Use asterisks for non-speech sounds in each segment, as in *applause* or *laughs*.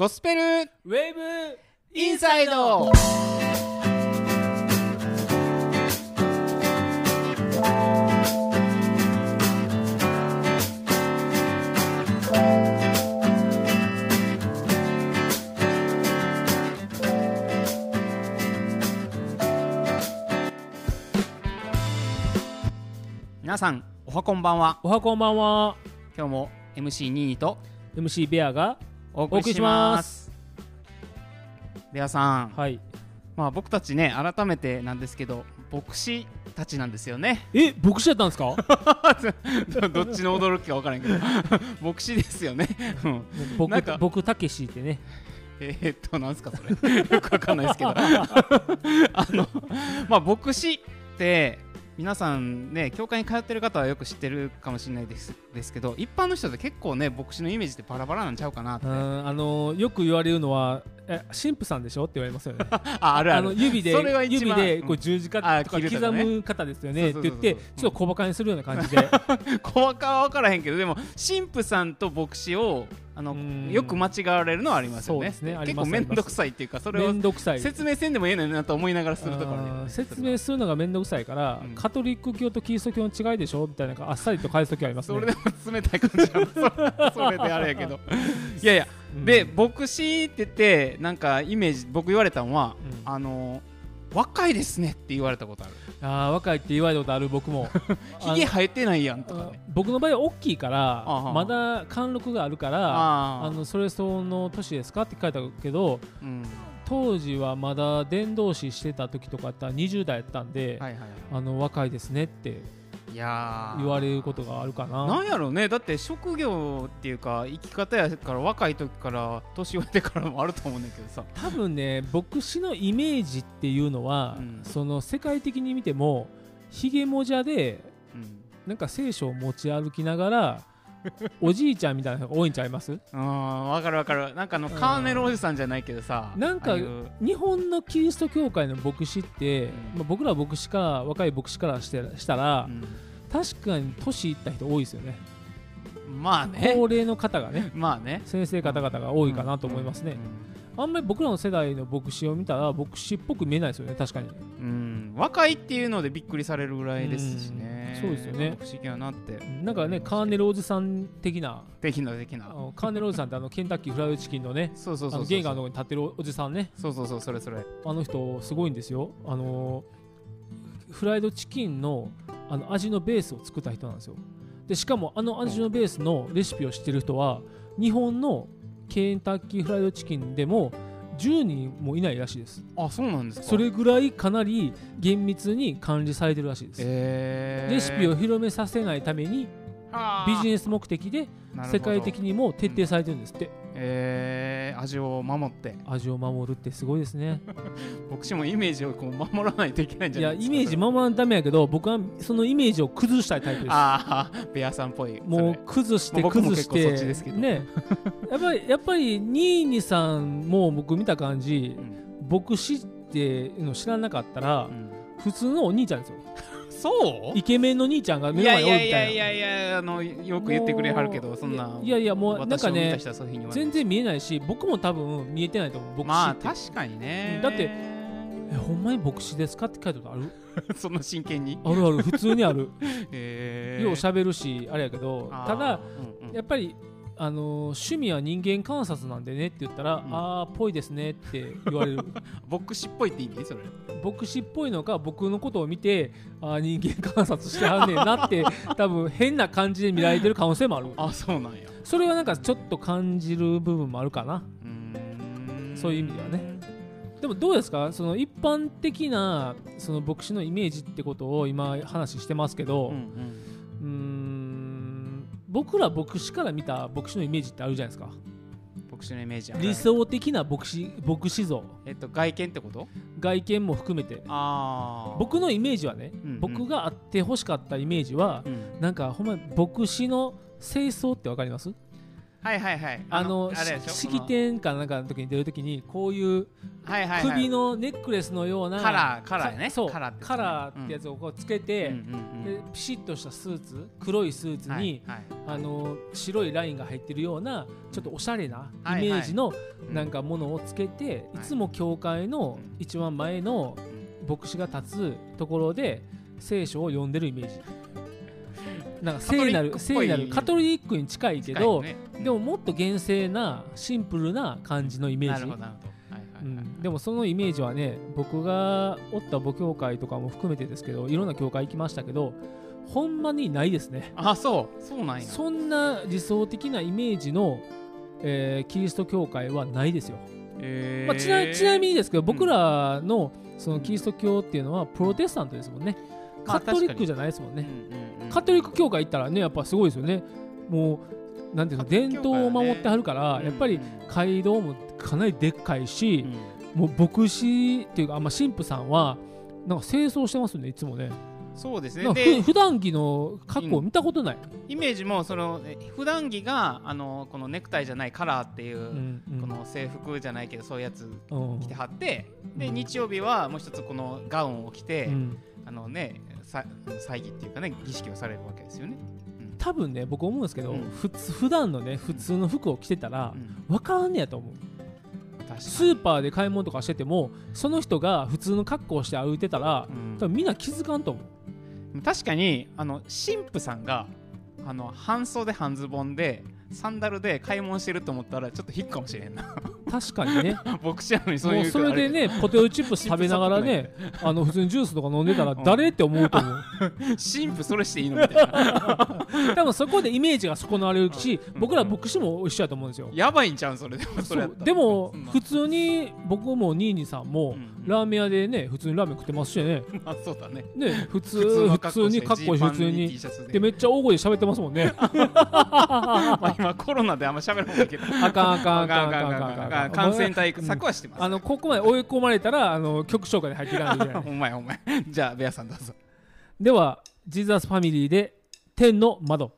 ゴスペル。ウェーブ。インサイド。皆さんおはこんばんは。おはこんばんは。今日も MC ニーと。MC ベアがお送りしまます。ベアさん。はい。まあ僕たちね改めてなんですけど牧師たちなんですよね。え牧師やったんですか？*laughs* どどっちの驚きか分からんけど。*laughs* 牧師ですよね、うん、僕なんか僕たけしってね。えー、っとなんすかそれ。よく分かんないですけど。*laughs* あのまあ牧師って皆さんね教会に通ってる方はよく知ってるかもしれないですですけど一般の人って結構ね牧師のイメージってバラバラなんちゃうかなって。うんあのよく言われるのはえ神父さんでしょって言われますよね。*laughs* あある。あるの指で指でこううん十字架あとか刻む方ですよね。って言ってちょっと小馬鹿にするような感じで。*laughs* 細かは分からへんけどでも神父さんと牧師をあのうん。よく間違われるのはありますよね。すね。結構面倒くさいっていうかそれを面倒くさい。説明せんでもええのになと思いながらするところあねー説明するのが面倒くさいから、うん。カトリック教とキリスト教の違いでしょ？みたいなあっさりと返す時ありますね。それでも冷たい感じな *laughs* それであれやけど。いやいや。うん。で牧師って言ってなんかイメージ僕言われたのはうん。あの若いですねって言われたことある。あー若いって言われたことある僕も。*laughs* ひげ生えてないやんとかあね僕の場合は大きいからまだ貫禄があるからああのそれ相応の年ですかって書いたけどうん。当時はまだ伝道師してた時とかやったら20代やったんで、はいはい。あの若いですねっていやー。言われることがあるかな。なんやろうね。だって職業っていうか生き方やから若い時から年上てからもあると思うんだけどさ。多分ね牧師のイメージっていうのは、うん。その世界的に見てもひげもじゃでうん。なんか聖書を持ち歩きながら *laughs* おじいちゃんみたいなのが多いんちゃいます？うん分かる分かる。なんかあのカーネルおじさんじゃないけどさなんか日本のキリスト教会の牧師って、うん。まあ、僕ら牧師から若い牧師からしてしたら、うん。確かに年いった人多いですよね。まあね。高齢の方がね。まあね。先生方々が多いかなと思いますね、あんまり僕らの世代の牧師を見たら牧師っぽく見えないですよね確かに。うん、うん若いっていうのでびっくりされるぐらいですしね。うんそうですよね。不思議やなって。なんかねカーネルおじさん的な的な的な。カーネルおじさんってあの *laughs* ケンタッキーフライドチキンのねそうそうそうそう。あの玄関のとこに立ってるおじさんね。そうそうそうそれそれ。あの人すごいんですよ。あのフライドチキンのあの味のベースを作った人なんですよ。でしかもあの味のベースのレシピを知ってる人は日本のケンタッキーフライドチキンでも10人もいないらしいです。あそうなんですか。それぐらいかなり厳密に管理されてるらしいです、えー、レシピを広めさせないためにビジネネス目的で世界的にも徹底されてるんですってえー、味を守って。味を守るってすごいですね。*laughs* 僕しもイメージをこう守らないといけないんじいやゃないですか。イメージ守らんためやけど僕はそのイメージを崩したいタイプです。ああベアさんっぽい。もうそ崩して崩してね。やっぱりやっぱりニーニさんも僕見た感じれうん。牧師っての知らなかったらうん。普通のお兄ちゃんですよそう？イケメンの兄ちゃんが目いの前におるみたいないやいやいやあのよく言ってくれはるけどそんないやいやもうなんかね全然見えないし僕も多分見えてないと思う牧師まあ確かにね。だってえほんまに牧師ですかって書いてあるある？そんな真剣に？あるある普通にある。*laughs* えー。よう喋るしあれやけどただうんうん。やっぱりあのー趣味は人間観察なんでねって言ったら、ん。ああぽいですねって言われる。*laughs* 牧師っぽいって意味？それ。牧師っぽいのか僕のことを見てあー人間観察してはんねんなって *laughs* 多分変な感じで見られてる可能性もある。あそうなんや。それはなんかちょっと感じる部分もあるかな。そういう意味ではね。でもどうですか？その一般的なその牧師のイメージってことを今話してますけど、うんうん。うーん僕ら牧師から見た牧師のイメージってあるじゃないですか。牧師のイメージ理想的な牧師牧師像。えっと外見ってこと？外見も含めて。僕のイメージはね、うんうん。僕があってほしかったイメージはうん。なんかほんまに牧師の清掃ってわかります？はいはいはい。あの式典かなんかの時に出る時にこういう首のネックレスのようなカラーカラーね。そうカラーってやつをこうつけて、ピシッとしたスーツ黒いスーツに、あの白いラインが入ってるようなちょっとおしゃれなイはい。メージのうん。なんかものをつけて、はい。いつも教会の一番前の牧師が立つところで聖書を読んでるイメージなんか聖なる聖なるカトリックに近いけど、ね。でももっと厳正なシンプルな感じのイメージ。でもそのイメージはね僕がおった母教会とかも含めてですけどいろんな教会行きましたけどほんまにないですね。あそう。そうなんや。そんな理想的なイメージの、えーキリスト教会はないですよ、えー。まあ、ちなちなみにですけど僕らのそのキリスト教っていうのはプロテスタントですもんねまあカトリックじゃないですもんね。うんうんうんカトリック教会行ったらねやっぱすごいですよね。もうなんていうの伝統を守ってはるから、やっぱり街道もかなりでっかいし、うん。もう牧師っていうか、あまあ、神父さんはなんか清掃してますねいつもねそうですね。でふ普段着の格好見たことない、イメージもそのえ普段着があのこのネクタイじゃないカラーっていう、うんうん。この制服じゃないけどそういうやつうん。着てはってでうん。日曜日はもう一つこのガウンを着て、うん。あのねさ祭儀っていうかね儀式をされるわけですよね。多分ね僕思うんですけど、うん。ふつ普段のね普通の服を着てたらうん。分からんねやと思う。スーパーで買い物とかしててもその人が普通の格好をして歩いてたらうん。多分みんな気づかんと思う確かにあの神父さんがあの半袖半ズボンでサンダルで買い物してると思ったらちょっと引くかもしれんな。確かにね。牧師なのにそういうもうそれでねポテトチップス食べながらね *laughs* あの普通にジュースとか飲んでたらうん。誰って思うと思う。神父それしていいのみたいな。*laughs* 多分そこでイメージが損なわれるしうん僕ら牧師も一緒やと思うんですよ。やばいんちゃうんそれ。でもそれでも普通に僕もニーニーさんもうんラーメン屋でね普通にラーメン食ってますしね。まあそうだね。ね普通普普通に格好して普通に。で。めっちゃ大声で喋ってますもんね。ま *laughs* あ今コロナであんま喋らないけど。あかんあかんああかんあかんああかんあかん感染対うん策はしてます。あのここまで追い込まれたらあの曲紹介で入っていかないといけな。い *laughs* ほんまやほんまや。じゃあベアさんどうぞ。ではジーザスファミリーで天の窓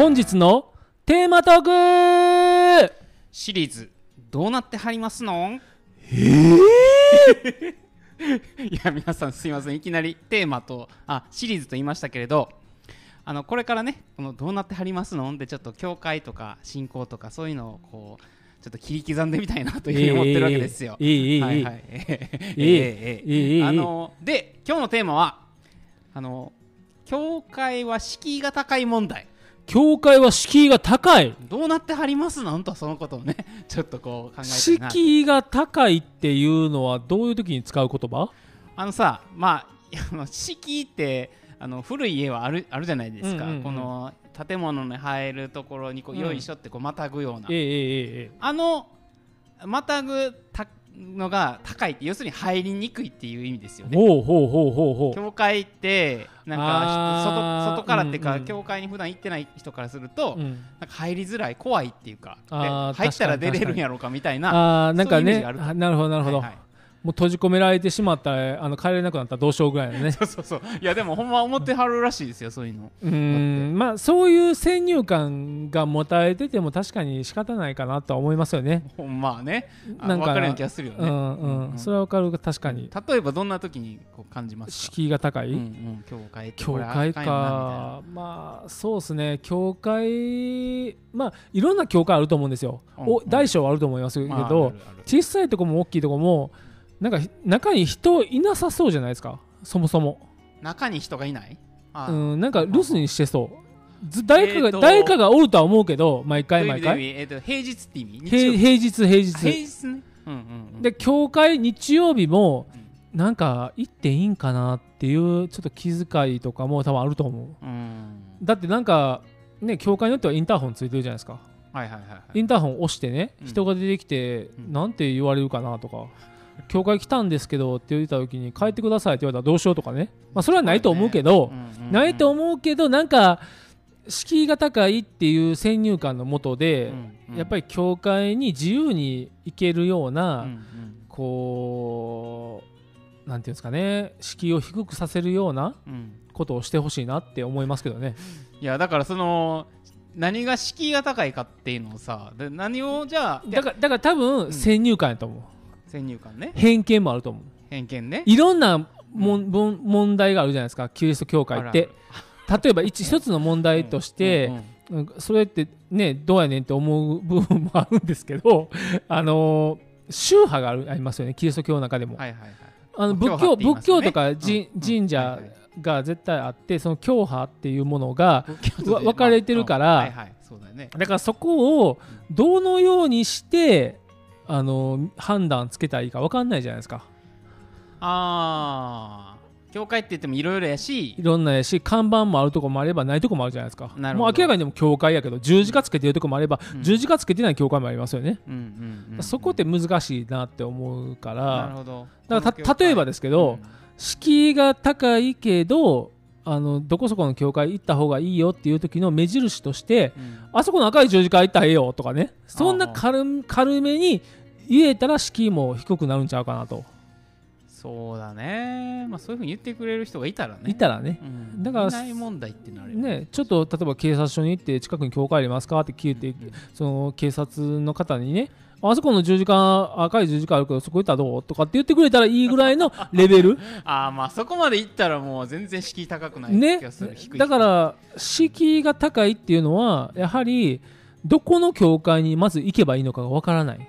本日のテーマトーク。シリーズどうなってはりますの？えー？*laughs* いや皆さんすいません。いきなりテーマとあシリーズと言いましたけれどあのこれからねこのどうなってはりますの？でちょっと教会とか信仰とかそういうのをこうちょっと切り刻んでみたいなというふうに思ってるわけですよ。で今日のテーマはあの教会は敷居が高い問題。教会は敷居が高い。どうなってはります？のとそのことをね *laughs* ちょっとこう考えてな。敷居が高いっていうのはどういう時に使う言葉？あのさまあ敷居ってあの古い家はあるあるじゃないですか、うんうんうん。この建物に入るところにこう、うん。よいしょってこうまたぐような。ええええええ。あのまたぐたのが高いって要するに入りにくいっていう意味ですよね。ほうほうほうほうほう。教会ってなんか外外からっていうか、うんうん教会に普段行ってない人からすると、うんなんか入りづらい怖いっていうか入ったら出れるんやろうかみたいなあーなんかねがあると。あなるほどなるほど、はいはいもう閉じ込められてしまったらあの帰れなくなったらどうしようぐらいのね。*laughs* そうそうそう。いやでもほんま思ってはるらしいですよそういうの。うーん。まあそういう先入観が持たれてても確かに仕方ないかなとは思いますよね。ほんまあね。あなんか分かるような気がするよね、うんうん、うんそれはわかる確かに。例えばどんな時にこう感じますか？敷居が高い、うんうん、教会教会か。まあそうですね。教会まあいろんな教会あると思うんですよ、うんおうん。大小あると思いますけど、まあ小さいとこも大きいとこもなんかひ中に人いなさそうじゃないですか？そもそも。中に人がいない？あうんなんか留守にしてそう。ず誰かが、えーと誰かがおるとは思うけど毎回毎回。えーと平日って意味？平平日平あ日。平日ね。うんうんうん。で教会日曜日もうん。なんか行っていいんかなっていうちょっと気遣いとかも多分あると思う。うん。だってなんかね教会によってはインターホンついてるじゃないですか。はいはいはいはい。インターホン押してねうん。人が出てきて、うん。なんて言われるかなとか教会来たんですけどって言った時に帰ってくださいって言われたらどうしようとかね、まあ、それはないと思うけど、ないと思うけどなんか敷居が高いっていう先入観のもとで、やっぱり教会に自由に行けるような、こうなんていうんですかね敷居を低くさせるようなうん。ことをしてほしいなって思いますけどね。いやだからその何が敷居が高いかっていうのをさで何をじゃあだからだから多分先入観やと思う、先入観ね。偏見もあると思う。偏見ね。いろんなもんもん問題があるじゃないですか。キリスト教会って。例えば一一つの問題として、うんうんうん。それってねどうやねんって思う部分もあるんですけどあのー宗派があるありますよねキリスト教の中でも、はいはいはい。あの仏教ね。仏教とかじ、うん。神社が絶対あってその教派っていうものが分かれてるからまあはいね。だからそこをどのようにしてあの判断つけたらいいか分かんないじゃないですか。ああ教会って言ってもいろいろやし。いろんなやし看板もあるとこもあればないとこもあるじゃないですか。なるほど。もう明らかにでも教会やけど十字架つけてるとこもあれば、うん。十字架つけてない教会もありますよね、うんうんうんそこって難しいなって思うかなるらほど。だからた例えばですけど、敷居が高いけどあのどこそこの教会行った方がいいよっていう時の目印としてあそこの赤い十字架行ったらええよとかね。そんな軽軽めに言えたら敷居も低くなるんちゃうかなと、そうだね。まあそういうふうに言ってくれる人がいたらね。いたらね。うん。だからいない問題ってなるよね、ちょっと例えば警察署に行って近くに教会ありますかって聞いて、うんその警察の方にねあそこの十字架赤い十字架あるけどそこ行ったらどうとかって言ってくれたらいいぐらいの *laughs* レベル。ああまあそこまでいったらもう全然敷居高くないね気がする、低いだから敷居が高いっていうのはやはりどこの教会にまず行けばいいのかがわからない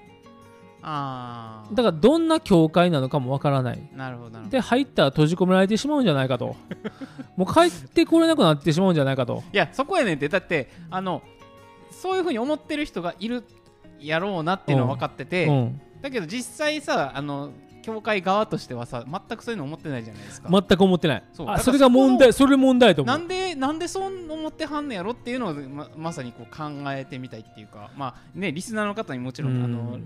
ああだからどんな教会なのかもわからない。なるほどで入ったら閉じ込められてしまうんじゃないかと。*laughs* もう帰ってこれなくなってしまうんじゃないかと。いやそこやねんって。だってあのそういうふうに思ってる人がいるやろうなっていうのは分かってて、うん、だけど実際さあの教会側としてはさ全くそういうの思ってないじゃないですか、全く思ってない。そう。あそれが問題それ問題と思う。んなでなんでそう思ってはんのやろっていうのをままさにこう考えてみたいっていうかまあねリスナーの方にもちろん、うん。あの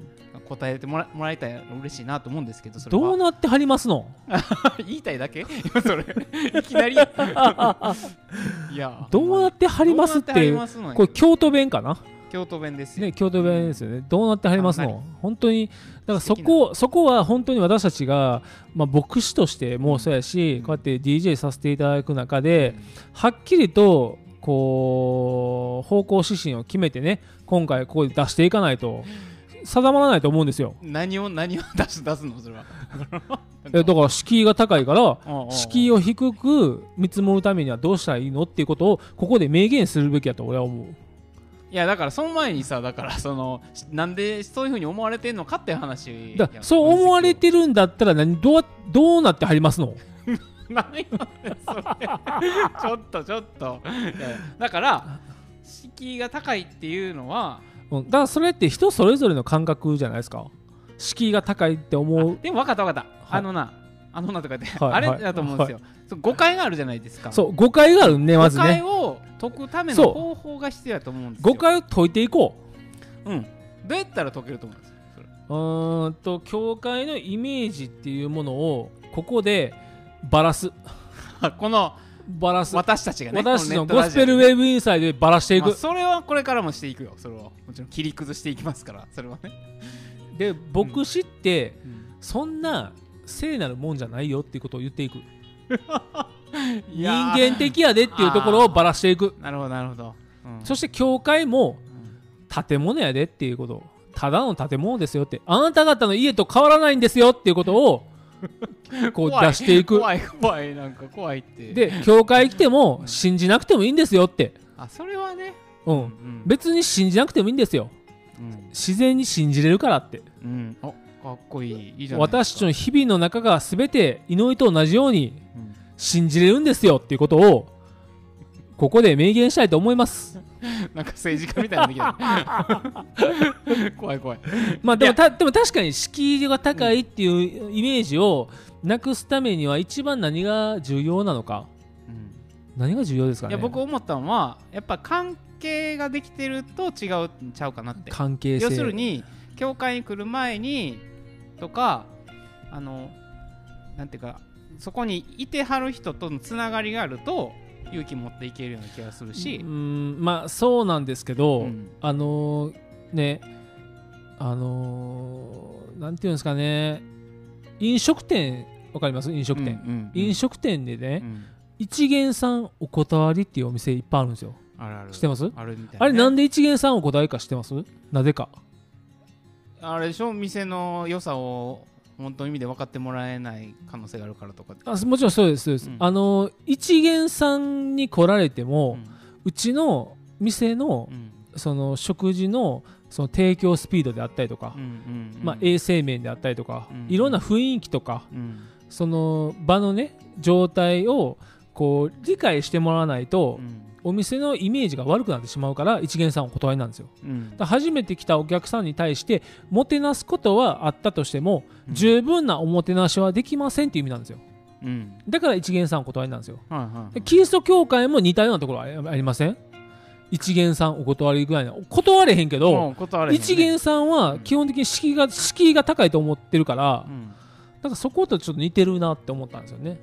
答えてもらもらいたいら嬉しいなと思うんですけどそれは。どうなってはりますの？*laughs* 言いたいだけ？*laughs* それ。*laughs* いきなり。いや。どうなってはりますってこれ京都弁かな？京都弁ですよ、ね、京都弁ですよね、どうなってはりますの、本当に、だからそこそこは本当に私たちが、まあ、牧師としてもそうやし、こうやって DJ させていただく中で、はっきりとこう方向指針を決めてね、今回、ここで出していかないと、定まらないと思うんですよ。何を何を出す出すの？それは。*laughs* えだから敷居が高いから、敷居をを低く見積もるためにはどうしたらいいの？っていうことを、ここで明言するべきだと俺は思う。いやだからその前にさだからそのなんでそういうふうに思われてんのかっていう話。だそう思われてるんだったら何どうどうなってはりますの？*laughs* 何よそれ。ちょっとちょっと。だから敷居が高いっていうのはうん。だからそれって人それぞれの感覚じゃないですか？敷居が高いって思う。あでも分かった分かった、はい。あのなあのなとかで、はいはい。あれだと思うんですよ、そう誤解があるじゃないですか。そう誤解があるねまず誤解ねを解くための方法が必要だと思うんですよ。誤解を解いていこう。ん。どうやったら解けると思うんですうんと教会のイメージっていうものをここでバラす。あ *laughs* このバラす。私たちがね私のゴスペルウェーブインサイドでバラしていく。まあそれはこれからもしていくよ。それは。もちろん切り崩していきますからそれはね、で牧師ってうん。そんな聖なるもんじゃないよっていうことを言っていく。*laughs* い人やー。間的やでっていうところをばらしていく。なるほどなるほど、うん。そして教会もうん。建物やでっていうこと。ただの建物ですよって。あなた方の家と変わらないんですよっていうことを *laughs* こう出していく。怖い怖いなんか怖いって。で教会来ても信じなくてもいいんですよって、あそれはね。うん、うん。別に信じなくてもいいんですよ。うん、自然に信じれるからって。うん、おかっこいいいいじゃない私たちの日々の中が全て祈りと同じようにうん。信じれるんですよっていうことをここで明言したいと思います。*laughs* なんか政治家みたいになってきた *laughs* 怖い怖い。まあでもたでも確かに敷居が高いっていうイメージをなくすためには一番何が重要なのか。何が重要ですかね。いや僕思ったのはやっぱ関係ができてると違うんちゃうかなって。関係性。要するに教会に来る前にとかあのなんていうかそこにいてはる人とのつながりがあると勇気持っていけるような気がするし。う、んまあそうなんですけど、うん。あのーねあのーなんていうんですかね飲食店わかります？飲食店、うんうんうん。飲食店でね、うん。一元さんお断りっていうお店いっぱいあるんですよ。あるある。知ってます？あれなんで一元さんお断りか知ってます？なぜかあれでしょ？店の良さを本当の意味で分かってもらえない可能性があるからとかあもちろんそうですそうです、うん。あのー一元さんに来られてうも、ん。うちの店のうん。その食事のその提供スピードであったりとか、うんうんまあ、衛生面であったりとか、うん。いろんな雰囲気とかうん。その場のね状態をこう理解してもらわないと、うんお店のイメージが悪くなってしまうから一元さんお断りなんですよ。うん。初めて来たお客さんに対してもてなすことはあったとしても、うん。十分なおもてなしはできませんっていう意味なんですよ。うん。だから一元さんお断りなんですよ。はいはいでキリスト教会も似たようなところありありません？一元さんお断りぐらいの断れへんけど、ね。一元さんは基本的に敷居が敷居が高いと思ってるから、うん。だからそことちょっと似てるなって思ったんですよね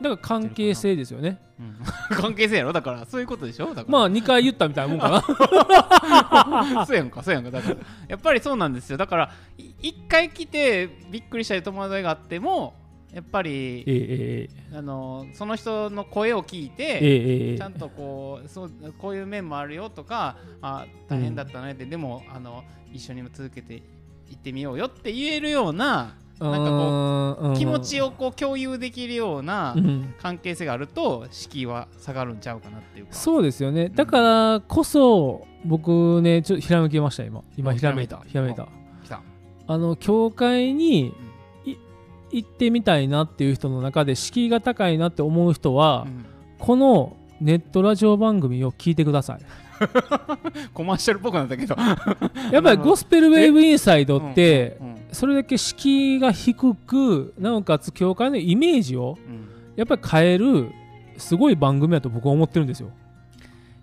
だから関係性ですよね。うん。*laughs* 関係性やろ？だからそういうことでしょ？だから。まあ2回言ったみたいなもんかな。*laughs* そうやんか。そうやんか。だからやっぱりそうなんですよ。だからい一回来てびっくりしたり戸惑いがあってもやっぱりえええあのその人の声を聞いて、えちゃんとこうそうこういう面もあるよとかあ大変だったねって、でもあの一緒にも続けて行ってみようよって言えるようななんかここう気持ちをこう共有できるようなうん。関係性があると敷居は下がるんちゃうかなっていうか。そうですよね。だからこそ僕ねちょっとひらめきました今。今あひらめいた。ひらめいた。あの教会にい行ってみたいなっていう人の中で敷居が高いなって思う人は、うん。このネットラジオ番組を聞いてください。*laughs* コマーシャルっぽくなったけど。やっぱりゴスペルウェーブインサイドってうん。うんそれだけ敷居が低くなおかつ教会のイメージをうん。やっぱり変えるすごい番組だと僕は思ってるんですよ。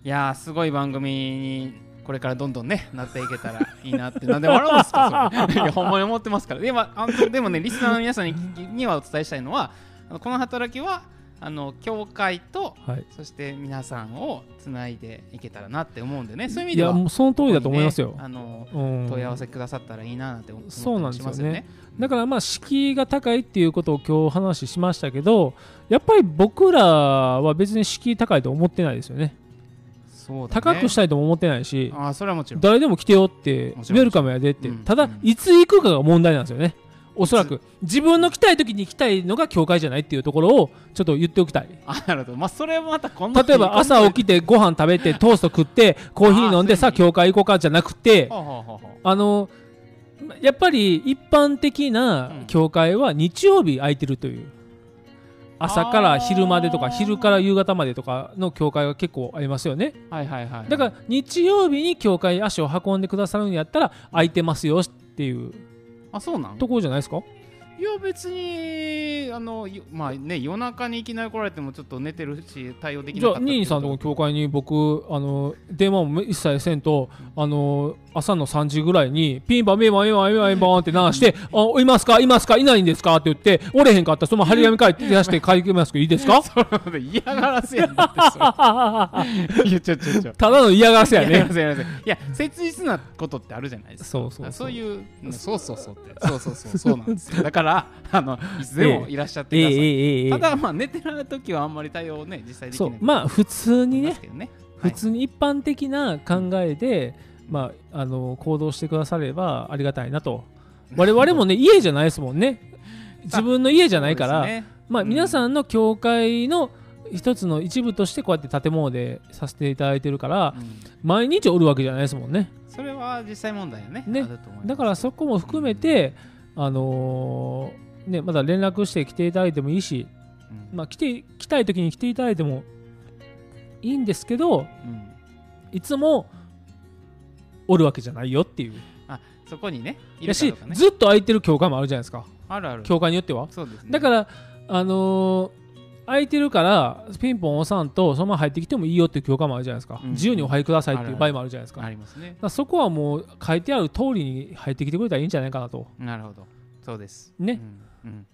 いやーすごい番組にこれからどんどんねなっていけたらいいなってなんで笑うんですかそれ。*laughs* いやほんまに思ってますから。でもあのでもねリスナーの皆さんににはお伝えしたいのはこの働きはあの教会とはい。そして皆さんをつないでいけたらなって思うんでね。そういう意味ではもうその通りだと思いますよ。ね、あのうん。問い合わせくださったらいいななんて思ったそうなんりですよね。だからまあ敷居が高いっていうことを今日話しましたけどやっぱり僕らは別に敷居高いと思ってないですよね。そうだね。高くしたいとも思ってないしああそれはもちろん。誰でも来てよってウェルカムやでって、うん。ただうん。いつ行くかが問題なんですよねおそらく自分の来たい時に行きたいのが教会じゃないっていうところをちょっと言っておきたい。あなるほど。まあそれはまた今度例えば朝起きてご飯食べてトースト食ってコーヒー飲んでさあ教会行こうかじゃなくてあのやっぱり一般的なうん。教会は日曜日空いてるという。朝から昼までとか昼から夕方までとかの教会が結構ありますよね。はいはいはい。だから日曜日に教会足を運んでくださるんやったら空いてますよっていうあそうなん？ところじゃないですか？いや別にあのよまあね夜中にいきなり来られてもちょっと寝てるし対応できじゃあなかったニーニーさんの教会に僕あの電話も一切せんと？あの朝の3時ぐらいにピンポンピンポンピンポンピンポンピンポンって鳴らして「あいますか？いますか？いないんですか?」って言って「おれへんかったらその張り紙書いて出して書いてますけどいいですか? *laughs* それ嫌がらせやんだってそれ。いやちょちょちょ」ただの嫌がらせやね。いや切実なことってあるじゃないですか。そうそうそう。そういううんそうそうそうって。そうそうそうそうなんですよ。だからあのいつでもいらっしゃってください、ええええええただまあ寝てる時はあんまり対応ね実際できそないう。まあ普通にね。普通に一般的な考えで、まあ、あの行動してくださればありがたいなと。我々もね *laughs* 家じゃないですもんね。自分の家じゃないから、ね。まあ、うん。皆さんの教会の一つの一部としてこうやって建物でさせていただいてるからうん。毎日おるわけじゃないですもんね。それは実際問題よね。ねだからそこも含めて、あのーね、まだ連絡して来ていただいてもいいし、うん。まあ、来て来たい時に来ていただいてもいいんですけどうん。いつもおるわけじゃないよっていう。そこにねいるかずっと空いてる教会もあるじゃないですか。あるある。教会によっては。そうですね。だからあのー空いてるからピンポン押さんとそのまま入ってきてもいいよっていう教会もあるじゃないですか、うん自由にお入りくださいっていう場合もあるじゃないですか。ありますね。そこはもう書いてある通りに入ってきてくれたらいいんじゃないかなと。なるほど。そうです。ね。うんうん。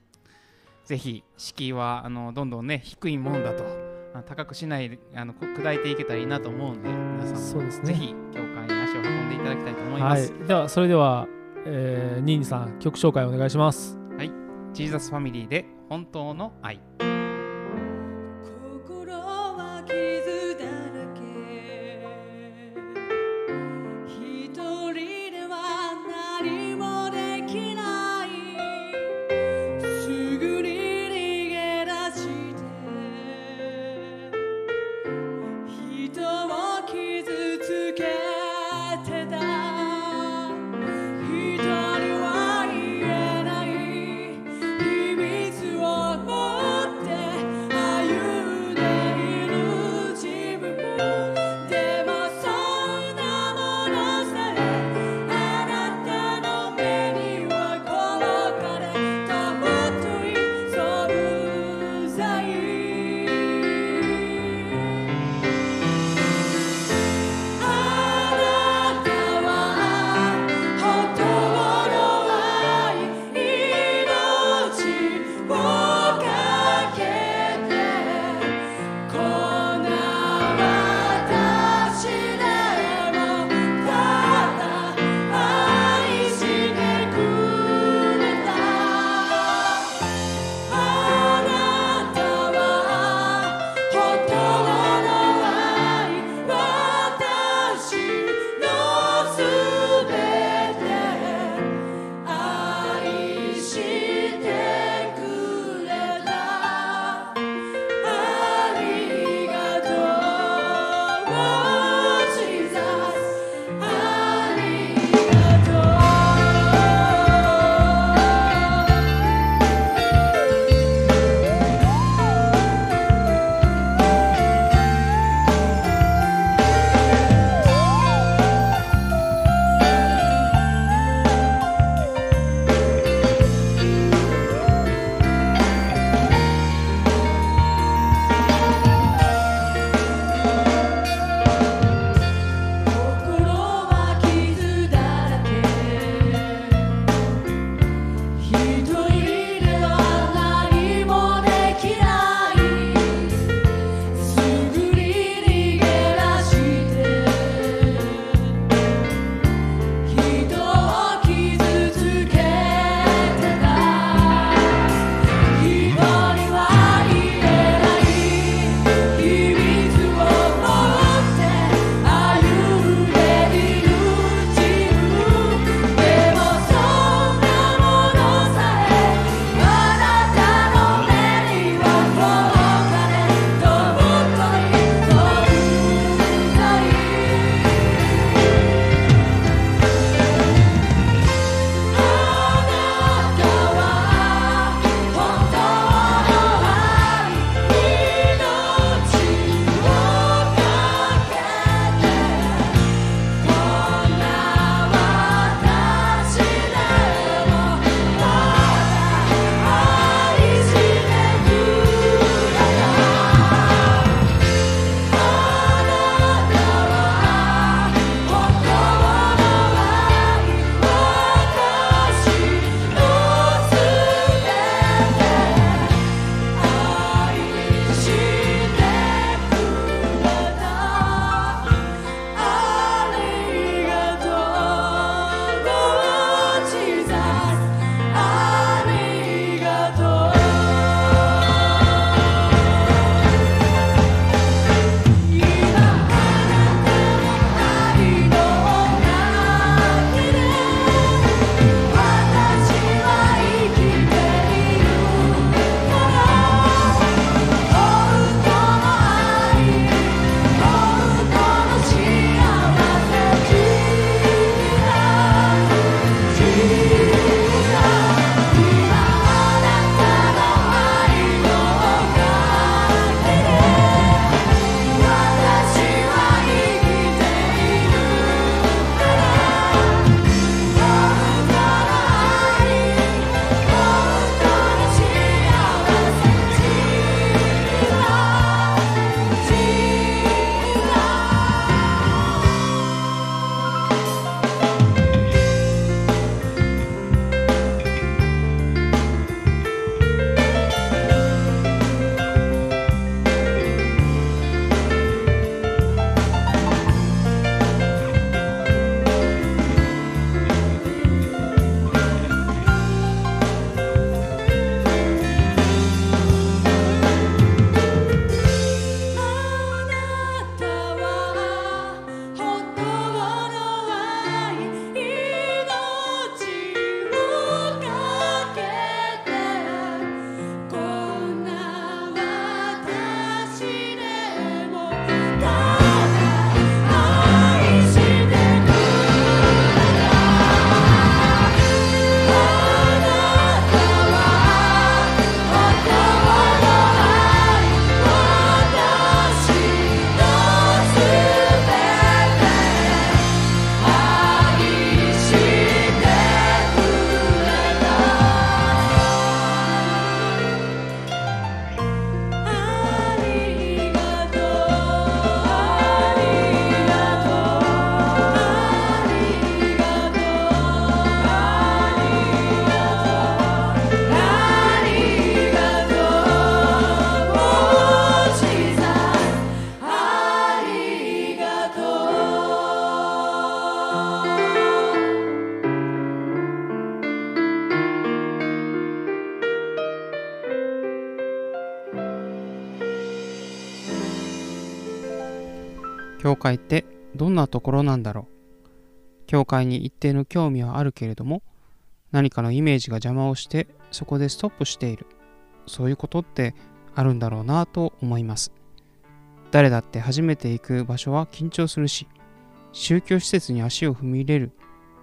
ぜひ敷居はあのどんどんね低いもんだと。あ高くしないであのこ砕いていけたらいいなと思うんで皆さんもそうですね。ぜひ教会に足を運んでいただきたいと思いまはい。す、ではそれでは、えー、ニーニーさん曲紹介お願いします。ジーザスファミリーで本当の愛会ってどんなところなんだろう？教会に一定の興味はあるけれども何かのイメージが邪魔をしてそこでストップしている。そういうことってあるんだろうなと思います。誰だって初めて行く場所は緊張するし宗教施設に足を踏み入れる。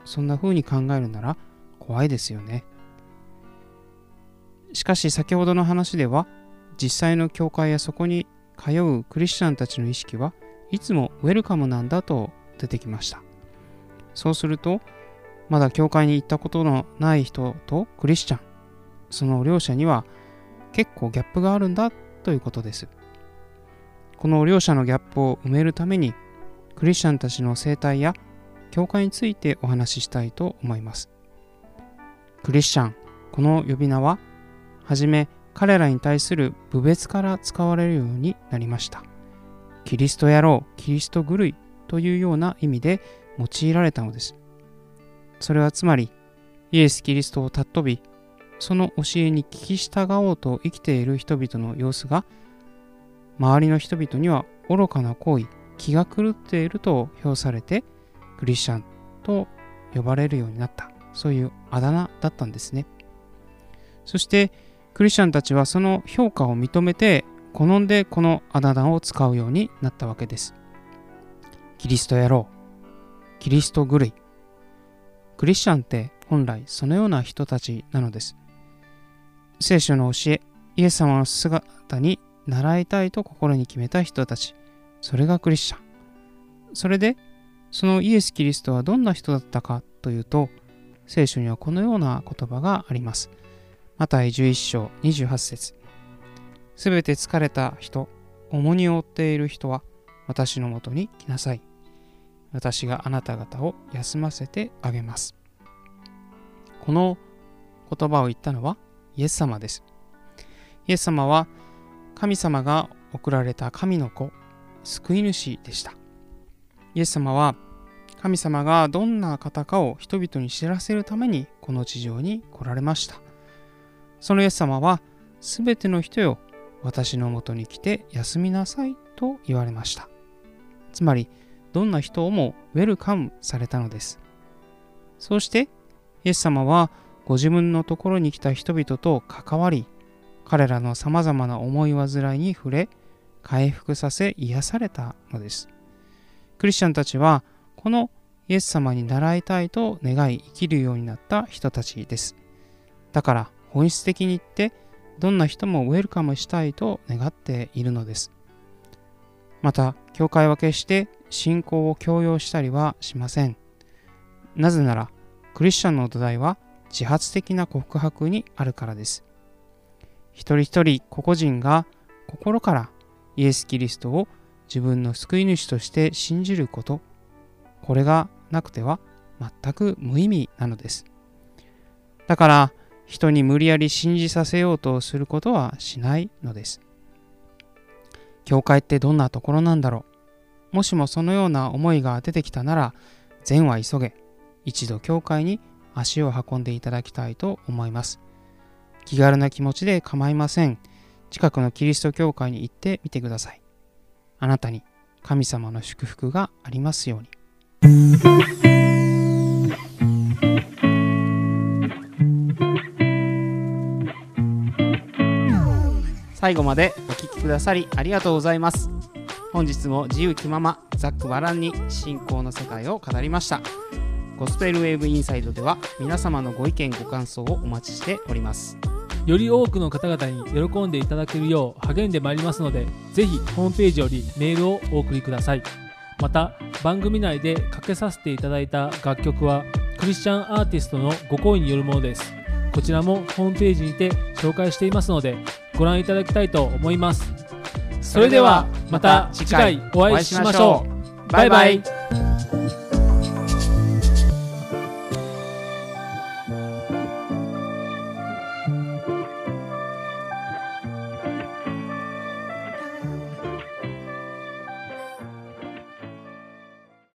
そんな風に考えるなら怖いですよね。しかし先ほどの話では実際の教会やそこに通うクリスチャンたちの意識はいつもウェルカムなんだと出てきました。そうするとまだ教会に行ったことのない人とクリスチャンその両者には結構ギャップがあるんだということです。この両者のギャップを埋めるためにクリスチャンたちの生態や教会についてお話ししたいと思います。クリスチャンこの呼び名ははじめ彼らに対する部別から使われるようになりました。キリスト野郎キリスト狂いというような意味で用いられたのです。それはつまりイエス・キリストを尊びその教えに聞き従おうと生きている人々の様子が周りの人々には愚かな行為気が狂っていると評されてクリスチャンと呼ばれるようになった。そういうあだ名だったんですね。そしてクリスチャンたちはその評価を認めて好んでこのあだ名を使うようになったわけです。キリスト野郎。キリスト狂い。クリスチャンって本来そのような人たちなのです。聖書の教えイエス様の姿に習いたいと心に決めた人たち。それがクリスチャン。それでそのイエス・キリストはどんな人だったかというと聖書にはこのような言葉があります。マタイ11章28節。すべて疲れた人重荷を負っている人は私のもとに来なさい。私があなた方を休ませてあげます。この言葉を言ったのはイエス様です。イエス様は神様が送られた神の子救い主でした。イエス様は神様がどんな方かを人々に知らせるためにこの地上に来られました。そのイエス様はすべての人よ私のもとに来て休みなさいと言われました。つまりどんな人をもウェルカムされたのです。そうしてイエス様はご自分のところに来た人々と関わり彼らのさまざまな思い煩いに触れ回復させ癒されたのです。クリスチャンたちはこのイエス様に習いたいと願い生きるようになった人たちです。だから本質的に言ってどんな人もウェルカムしたいと願っているのです。また教会は決して信仰を強要したりはしません。なぜならクリスチャンの土台は自発的な告白にあるからです。一人一人個々人が心からイエス・キリストを自分の救い主として信じることこれがなくては全く無意味なのです。だから人に無理やり信じさせようとすることはしないのです。教会ってどんなところなんだろう。もしもそのような思いが出てきたなら善は急げ。一度教会に足を運んでいただきたいと思います。気軽な気持ちで構いません。近くのキリスト教会に行ってみてください。あなたに神様の祝福がありますように。最後までお聴きくださりありがとうございます。本日も自由気ままざっくばらんに信仰の世界を語りました。ゴスペルウェーブインサイドでは皆様のご意見ご感想をお待ちしております。より多くの方々に喜んでいただけるよう励んでまいりますのでぜひホームページよりメールをお送りください。また番組内でかけさせていただいた楽曲はクリスチャンアーティストのご好意によるものです。こちらもホームページにて紹介していますのでご覧いただきたいと思います。それではまた次回お会いしましょう。バイバイ